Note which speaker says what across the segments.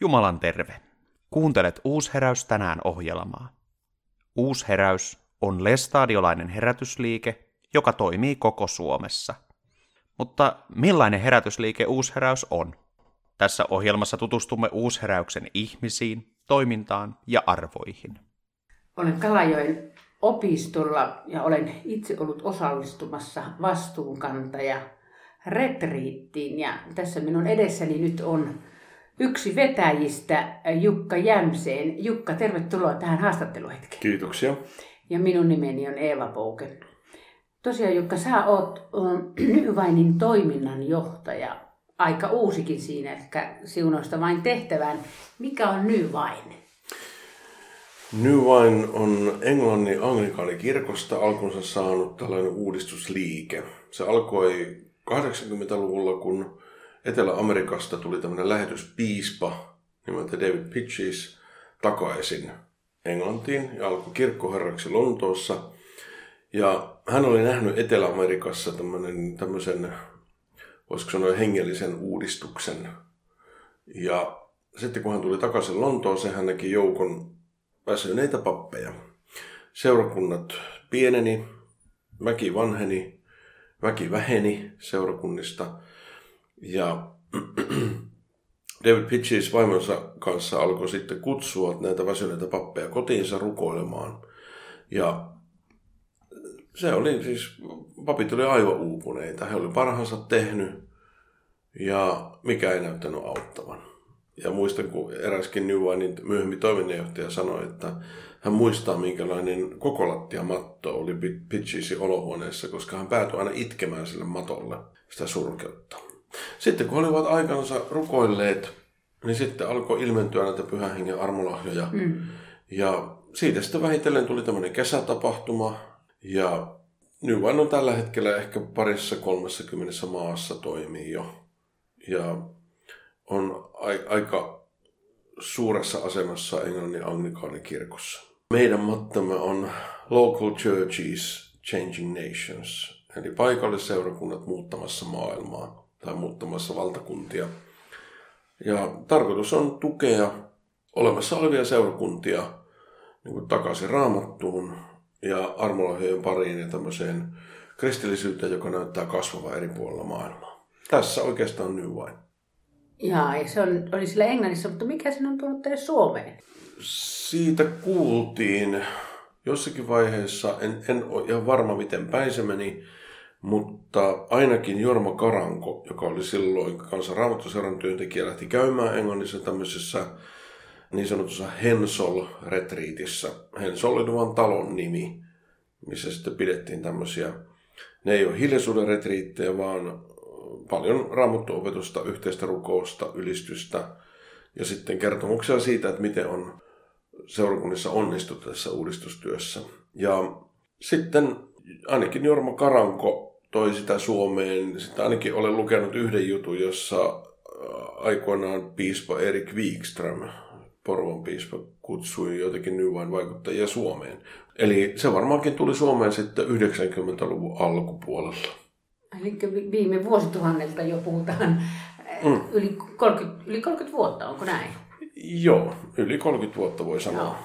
Speaker 1: Jumalan terve. Kuuntelet Uusheräys tänään ohjelmaa. Uusheräys on lestadiolainen herätysliike, joka toimii koko Suomessa. Mutta millainen herätysliike Uusheräys on? Tässä ohjelmassa tutustumme Uusheräyksen ihmisiin, toimintaan ja arvoihin.
Speaker 2: Olen Kalajoen opistolla ja olen itse ollut osallistumassa vastuunkantaja retriittiin. Ja tässä minun edessäni nyt on yksi vetäjistä, Jukka Jämseen. Jukka, tervetuloa tähän haastatteluhetkeen.
Speaker 3: Kiitoksia.
Speaker 2: Ja minun nimeni on Eeva Pouke. Tosiaan Jukka, sä oot Nyvainin toiminnanjohtaja. Aika uusikin siinä, ehkä siunoista vain tehtävään. Mikä on Nyvain?
Speaker 3: Wine on Englannin anglikaanikirkosta alkunsa saanut tällainen uudistusliike. Se alkoi 80-luvulla, kun Etelä-Amerikasta tuli tämmöinen lähetyspiispa nimeltä David Pitches takaisin Englantiin ja alkoi kirkkoherraksi Lontoossa. Ja hän oli nähnyt Etelä-Amerikassa tämmöinen, tämmöisen, voisiko sanoa hengellisen uudistuksen. Ja sitten kun hän tuli takaisin Lontooseen, hän näki joukon väsyneitä pappeja. Seurakunnat pieneni, väki vanheni, väki väheni seurakunnista ja David Pitches vaimonsa kanssa alkoi sitten kutsua näitä väsyneitä pappeja kotiinsa rukoilemaan. Ja se oli siis, papit oli aivan uupuneita. He oli parhaansa tehnyt ja mikä ei näyttänyt auttavan. Ja muistan, kun eräskin New Winein myöhemmin toiminnanjohtaja sanoi, että hän muistaa, minkälainen kokolattia matto oli Pitchesin olohuoneessa, koska hän päätyi aina itkemään sille matolle sitä surkeutta. Sitten kun olivat aikansa rukoilleet, niin sitten alkoi ilmentyä näitä pyhän hengen armolahjoja. Mm. Ja siitä sitten vähitellen tuli tämmöinen kesätapahtuma. Ja New on tällä hetkellä ehkä parissa kolmessa maassa toimii jo. Ja on a- aika suuressa asemassa Englannin anglikaanikirkossa. Meidän mattamme on Local Churches Changing Nations, eli paikallisseurakunnat muuttamassa maailmaa tai muuttamassa valtakuntia. Ja tarkoitus on tukea olemassa olevia seurakuntia niin kuin takaisin raamattuun ja armolahjojen pariin ja tämmöiseen kristillisyyteen, joka näyttää kasvava eri puolilla maailmaa. Tässä oikeastaan nyt vain.
Speaker 2: Jaa, ja se on, oli sillä Englannissa, mutta mikä sen on tullut teille Suomeen?
Speaker 3: Siitä kuultiin jossakin vaiheessa, en, en ole ihan varma miten päin se meni, mutta ainakin Jorma Karanko, joka oli silloin kanssa raamattuseuran työntekijä, lähti käymään Englannissa tämmöisessä niin sanotussa Hensol-retriitissä. Hensol oli vain talon nimi, missä sitten pidettiin tämmöisiä, ne ei ole hiljaisuuden retriittejä, vaan paljon raamattuopetusta, yhteistä rukousta, ylistystä ja sitten kertomuksia siitä, että miten on seurakunnissa onnistuttu tässä uudistustyössä. Ja sitten ainakin Jorma Karanko toi sitä Suomeen. Sitten ainakin olen lukenut yhden jutun, jossa äh, aikoinaan piispa Erik Wikström, Porvon piispa, kutsui jotenkin nyvain vaikuttajia Suomeen. Eli se varmaankin tuli Suomeen sitten 90-luvun alkupuolella.
Speaker 2: Eli viime vuosituhannelta jo puhutaan mm. yli, 30, yli 30 vuotta, onko näin?
Speaker 3: Joo, yli 30 vuotta voi sanoa. Joo.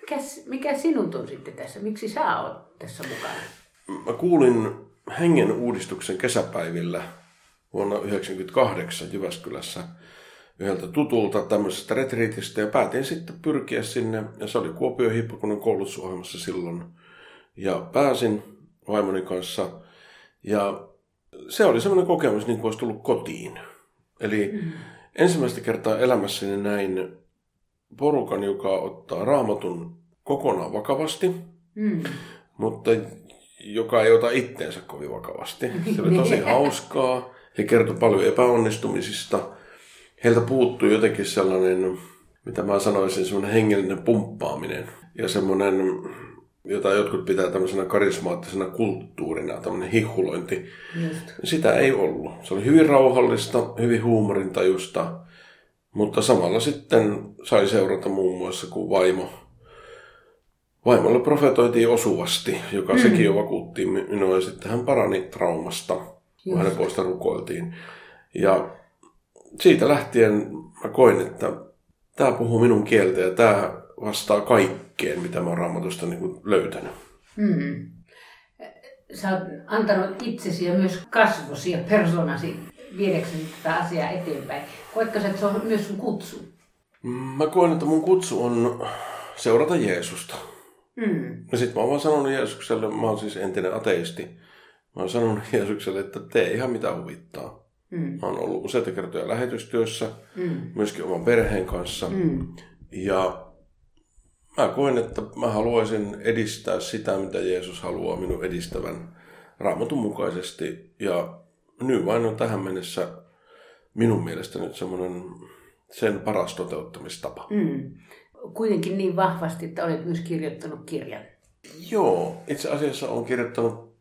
Speaker 2: Mikä, mikä sinut on sitten tässä? Miksi sä oot tässä mukana?
Speaker 3: Mä kuulin hengen uudistuksen kesäpäivillä vuonna 1998 Jyväskylässä yhdeltä tutulta tämmöisestä retriitistä ja päätin sitten pyrkiä sinne. Ja se oli Kuopio Hippakunnan koulutusohjelmassa silloin. Ja pääsin vaimoni kanssa ja se oli semmoinen kokemus, niin kuin olisi tullut kotiin. Eli mm. ensimmäistä kertaa elämässäni näin porukan, joka ottaa raamatun kokonaan vakavasti, mm. mutta joka ei ota itteensä kovin vakavasti. Se oli tosi hauskaa. He kertoi paljon epäonnistumisista. Heiltä puuttui jotenkin sellainen, mitä mä sanoisin, semmoinen hengellinen pumppaaminen ja semmoinen jota jotkut pitää tämmöisenä karismaattisena kulttuurina, tämmöinen hihulointi. Just. Sitä ei ollut. Se oli hyvin rauhallista, hyvin huumorintajusta, mutta samalla sitten sai seurata muun muassa, kun vaimo, vaimolle profetoitiin osuvasti, joka mm. sekin jo vakuutti minua, ja sitten hän parani traumasta, kun hänen puolesta rukoiltiin. Ja siitä lähtien mä koin, että tämä puhuu minun kieltä ja tämä vastaa kaikkeen, mitä mä oon raamatusta niin löytänyt.
Speaker 2: Mm. Sä oot antanut itsesi ja myös kasvosi ja persoonasi viedäksesi tätä asiaa eteenpäin. Koetko sä, että se on myös sun kutsu?
Speaker 3: Mä koen, että mun kutsu on seurata Jeesusta.
Speaker 2: Mm.
Speaker 3: Ja sitten mä oon vaan sanonut Jeesukselle, mä oon siis entinen ateisti, mä oon sanonut Jeesukselle, että tee ihan mitä huvittaa.
Speaker 2: Mm.
Speaker 3: Mä oon ollut useita kertoja lähetystyössä,
Speaker 2: Mm.
Speaker 3: myöskin oman perheen kanssa.
Speaker 2: Mm.
Speaker 3: Ja mä koen, että mä haluaisin edistää sitä, mitä Jeesus haluaa minun edistävän raamatun mukaisesti. Ja nyt vain on tähän mennessä minun mielestä nyt semmoinen sen paras toteuttamistapa.
Speaker 2: Mm. Kuitenkin niin vahvasti, että olet myös kirjoittanut kirjan.
Speaker 3: Joo, itse asiassa olen kirjoittanut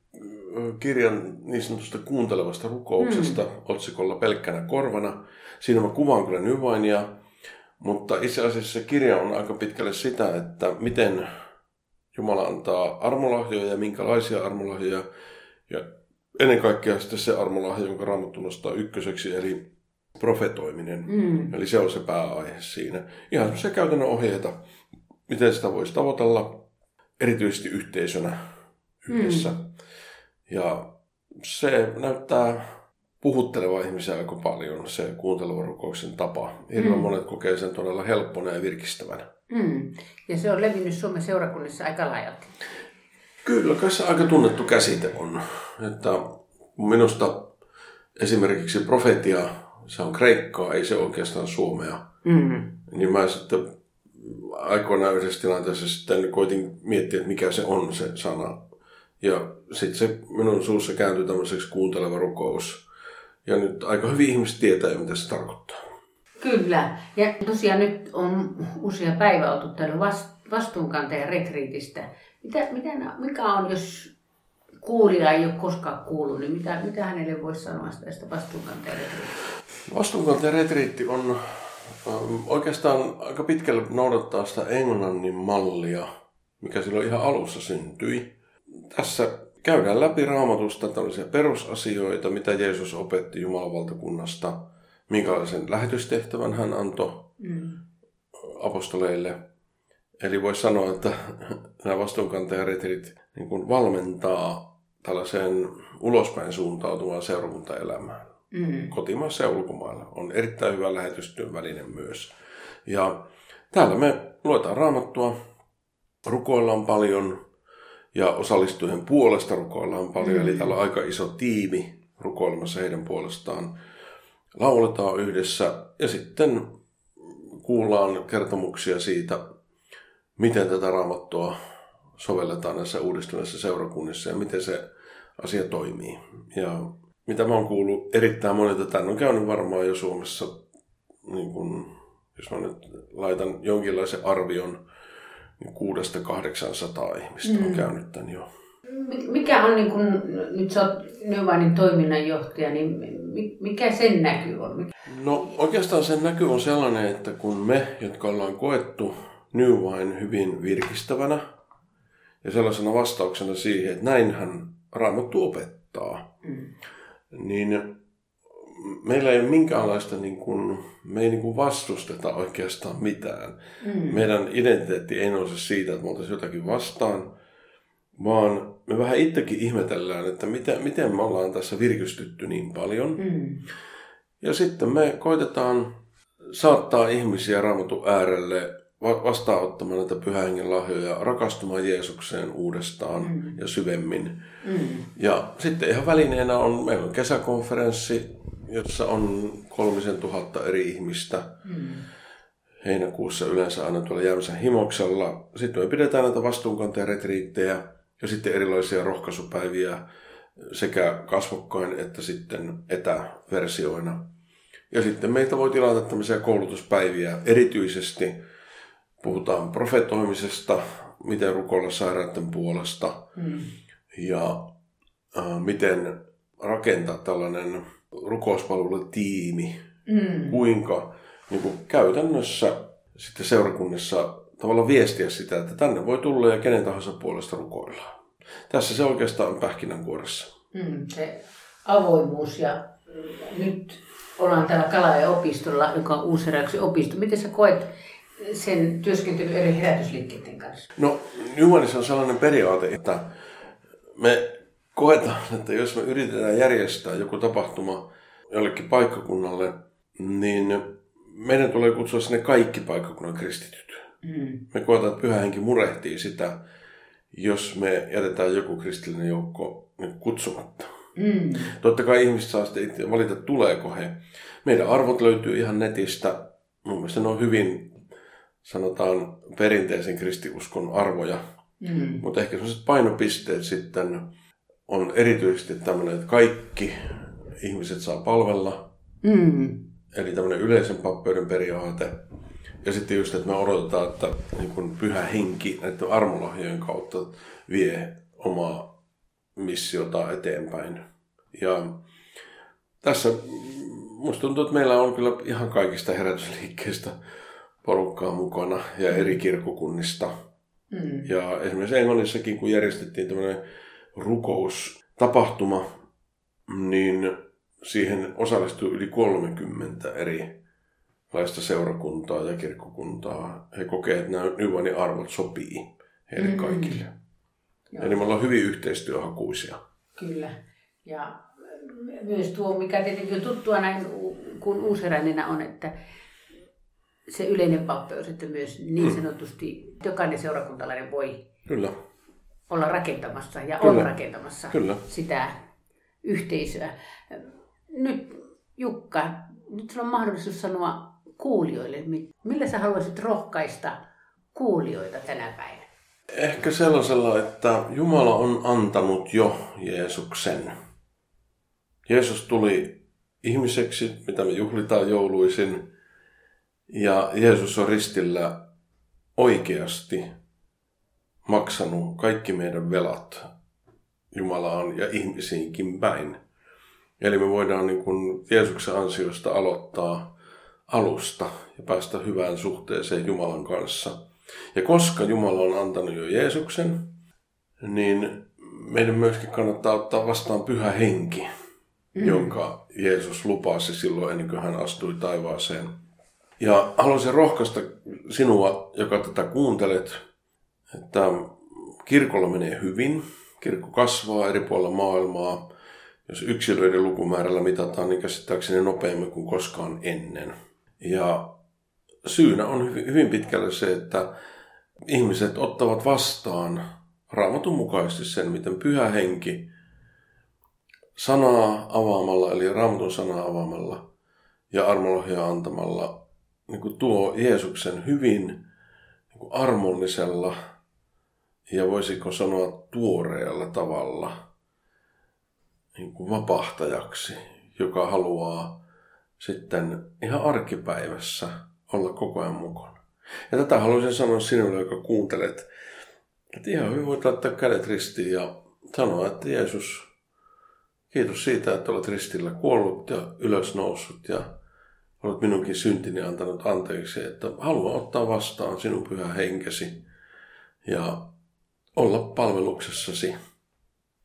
Speaker 3: kirjan niin sanotusta kuuntelevasta rukouksesta mm. otsikolla Pelkkänä korvana. Siinä mä kuvaan kyllä Nyvainia, mutta itse asiassa se kirja on aika pitkälle sitä, että miten Jumala antaa armolahjoja ja minkälaisia armolahjoja. Ja ennen kaikkea sitten se armolahja, jonka Raamattu nostaa ykköseksi, eli profetoiminen.
Speaker 2: Mm.
Speaker 3: Eli se on se pääaihe siinä. Ihan semmoisia käytännön ohjeita, miten sitä voisi tavoitella, erityisesti yhteisönä yhdessä. Mm. Ja se näyttää puhutteleva ihmisiä aika paljon, se kuuntelevan rukouksen tapa. Hirveän mm. monet kokee sen todella helppona ja virkistävänä.
Speaker 2: Mm. Ja se on levinnyt Suomen seurakunnissa aika laajalti.
Speaker 3: Kyllä, kai se aika tunnettu käsite on. Että minusta esimerkiksi profetia, se on kreikkaa, ei se oikeastaan suomea.
Speaker 2: Mm.
Speaker 3: Niin mä sitten aikoinaan yhdessä tilanteessa sitten koitin miettiä, että mikä se on se sana. Ja sitten se minun suussa kääntyi tämmöiseksi kuunteleva rukous. Ja nyt aika hyvin ihmiset tietää mitä se tarkoittaa.
Speaker 2: Kyllä. Ja tosiaan nyt on usea päivä oltu täällä vast- vastuunkantajan retriitistä. Mitä, mitä, mikä on, jos kuulija ei ole koskaan kuullut, niin mitä, mitä hänelle voisi sanoa tästä vastuunkantajan retriitistä?
Speaker 3: Vastuunkantajan retriitti on ähm, oikeastaan aika pitkälle noudattaa sitä englannin mallia, mikä silloin ihan alussa syntyi. Tässä käydään läpi raamatusta tällaisia perusasioita, mitä Jeesus opetti Jumalan valtakunnasta, minkälaisen lähetystehtävän hän antoi
Speaker 2: Mm.
Speaker 3: apostoleille. Eli voisi sanoa, että nämä vastuunkantajan retriit niin kuin valmentaa tällaiseen ulospäin suuntautuvaan seurakuntaelämään
Speaker 2: Mm.
Speaker 3: kotimaassa ja ulkomailla. On erittäin hyvä lähetystyön väline myös. Ja täällä me luetaan raamattua, rukoillaan paljon ja osallistujien puolesta rukoillaan paljon. Mm. Eli täällä on aika iso tiimi rukoilemassa heidän puolestaan. Lauletaan yhdessä ja sitten kuullaan kertomuksia siitä, miten tätä raamattua sovelletaan näissä uudistuneissa seurakunnissa ja miten se asia toimii. Ja mitä mä oon kuullut erittäin monilta, tämän on käynyt varmaan jo Suomessa, niin kun, jos mä nyt laitan jonkinlaisen arvion, niin 600-800 ihmistä mm. on käynyt tämän jo.
Speaker 2: Mi- Mikä on, niin kun, nyt sä oot Nyvainin toiminnanjohtaja, niin mi- mikä sen näky on?
Speaker 3: No oikeastaan sen näky on sellainen, että kun me, jotka ollaan koettu New Wine hyvin virkistävänä ja sellaisena vastauksena siihen, että näinhän Raamattu opettaa,
Speaker 2: Mm.
Speaker 3: niin meillä ei ole minkäänlaista, niin kuin, me ei niin kuin vastusteta oikeastaan mitään.
Speaker 2: Mm.
Speaker 3: Meidän identiteetti ei nouse siitä, että me oltaisiin jotakin vastaan, vaan me vähän itsekin ihmetellään, että miten, miten me ollaan tässä virkistytty niin paljon.
Speaker 2: Mm.
Speaker 3: Ja sitten me koitetaan saattaa ihmisiä raamatun äärelle vastaanottamaan näitä pyhän hengen lahjoja, rakastumaan Jeesukseen uudestaan
Speaker 2: Mm.
Speaker 3: ja syvemmin.
Speaker 2: Mm.
Speaker 3: Ja sitten ihan välineenä on, meillä on kesäkonferenssi, jossa on kolmisen tuhatta eri ihmistä.
Speaker 2: Mm.
Speaker 3: Heinäkuussa yleensä aina tuolla Jämsän himoksella. Sitten me pidetään näitä vastuunkantajaretriittejä ja sitten erilaisia rohkaisupäiviä sekä kasvokkain että sitten etäversioina. Ja sitten meiltä voi tilata tämmöisiä koulutuspäiviä. Erityisesti puhutaan profetoimisesta, miten rukoilla sairaiden puolesta
Speaker 2: Mm.
Speaker 3: ja äh, miten rakentaa tällainen rukouspalvelutiimi.
Speaker 2: Mm.
Speaker 3: Kuinka niin kuin käytännössä sitten seurakunnissa tavallaan viestiä sitä, että tänne voi tulla ja kenen tahansa puolesta rukoillaan. Tässä se oikeastaan on pähkinänkuoressa.
Speaker 2: Mm. Se avoimuus ja nyt ollaan täällä Kalajoen opistolla, joka on Uusheräyksen opisto. Miten sä koet sen työskentelyn eri herätysliikkeiden kanssa?
Speaker 3: No, Newmanissa on sellainen periaate, että me koetaan, että jos me yritetään järjestää joku tapahtuma jollekin paikkakunnalle, niin meidän tulee kutsua sinne kaikki paikkakunnan kristityt. Mm. Me koetaan, että pyhä henki murehtii sitä, jos me jätetään joku kristillinen joukko niin kutsumatta. Mm. Totta kai ihmiset saa sitten valita, tuleeko he. Meidän arvot löytyy ihan netistä. Mun mielestä ne on hyvin, sanotaan, perinteisen kristiuskon arvoja. Mm. Mutta ehkä sellaiset painopisteet sitten on erityisesti tämmöinen, että kaikki ihmiset saa palvella. Mm. Eli tämmöinen yleisen pappeuden periaate. Ja sitten just, että me odotetaan, että niin kun pyhä henki näiden armolahjojen kautta vie omaa missiota eteenpäin. Ja tässä musta tuntuu, että meillä on kyllä ihan kaikista herätysliikkeistä porukkaa mukana ja eri kirkkokunnista. Mm. Ja esimerkiksi Englannissakin, kun järjestettiin tämmöinen rukoustapahtuma, niin siihen osallistui yli 30 eri laista seurakuntaa ja kirkkokuntaa. He kokevat, että nämä Nyvanin arvot sopii heille mm-hmm. kaikille. Joo. Eli me ollaan hyvin yhteistyöhakuisia.
Speaker 2: Kyllä. Ja myös tuo, mikä tietenkin on tuttua näin, kun uusheräininä on, että se yleinen pappeus, että myös niin mm. sanotusti jokainen seurakuntalainen voi
Speaker 3: Kyllä.
Speaker 2: olla rakentamassa ja Kyllä. on rakentamassa Kyllä. sitä yhteisöä. Nyt Jukka, nyt sulla on mahdollisuus sanoa kuulijoille, millä sä haluaisit rohkaista kuulijoita tänä päivänä?
Speaker 3: Ehkä sellaisella, että Jumala on antanut jo Jeesuksen. Jeesus tuli ihmiseksi, mitä me juhlitaan jouluisin, ja Jeesus on ristillä oikeasti maksanut kaikki meidän velat Jumalaan ja ihmisiinkin päin. Eli me voidaan niin kuin Jeesuksen ansiosta aloittaa alusta ja päästä hyvään suhteeseen Jumalan kanssa. Ja koska Jumala on antanut jo Jeesuksen, niin meidän myöskin kannattaa ottaa vastaan pyhä henki, mm. jonka Jeesus lupasi silloin ennen kuin hän astui taivaaseen. Ja haluaisin rohkaista sinua, joka tätä kuuntelet, että kirkolla menee hyvin. Kirkko kasvaa eri puolilla maailmaa. Jos yksilöiden lukumäärällä mitataan, niin käsittääkseni nopeammin kuin koskaan ennen. Ja syynä on hyvin, pitkälle se, että ihmiset ottavat vastaan raamatun mukaisesti sen, miten pyhä henki sanaa avaamalla, eli raamatun sanaa avaamalla ja armolohja antamalla niin kuin tuo Jeesuksen hyvin niin kuin armollisella ja voisiko sanoa tuoreella tavalla niin kuin vapahtajaksi, joka haluaa sitten ihan arkipäivässä olla koko ajan mukana. Ja tätä haluaisin sanoa sinulle, joka kuuntelet, että ihan hyvin voit laittaa kädet ristiin ja sanoa, että Jeesus, kiitos siitä, että olet ristillä kuollut ja ylösnoussut ja olet minunkin syntini antanut anteeksi, että haluan ottaa vastaan sinun pyhä henkesi ja olla palveluksessasi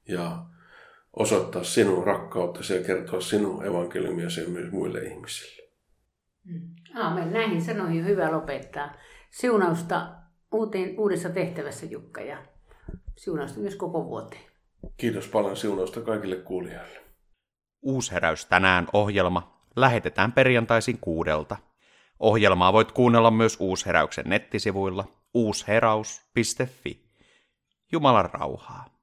Speaker 3: ja osoittaa sinun rakkauttasi ja kertoa sinun evankeliumiasi myös muille ihmisille.
Speaker 2: Mm. Aamen. Näihin sanoihin on hyvä lopettaa. Siunausta uuteen, uudessa tehtävässä Jukka ja siunausta myös koko vuoteen.
Speaker 3: Kiitos paljon siunausta kaikille kuulijoille.
Speaker 1: Uusheräys tänään ohjelma lähetetään perjantaisin kuudelta. Ohjelmaa voit kuunnella myös Uusheräyksen nettisivuilla uusheraus.fi. Jumalan rauhaa.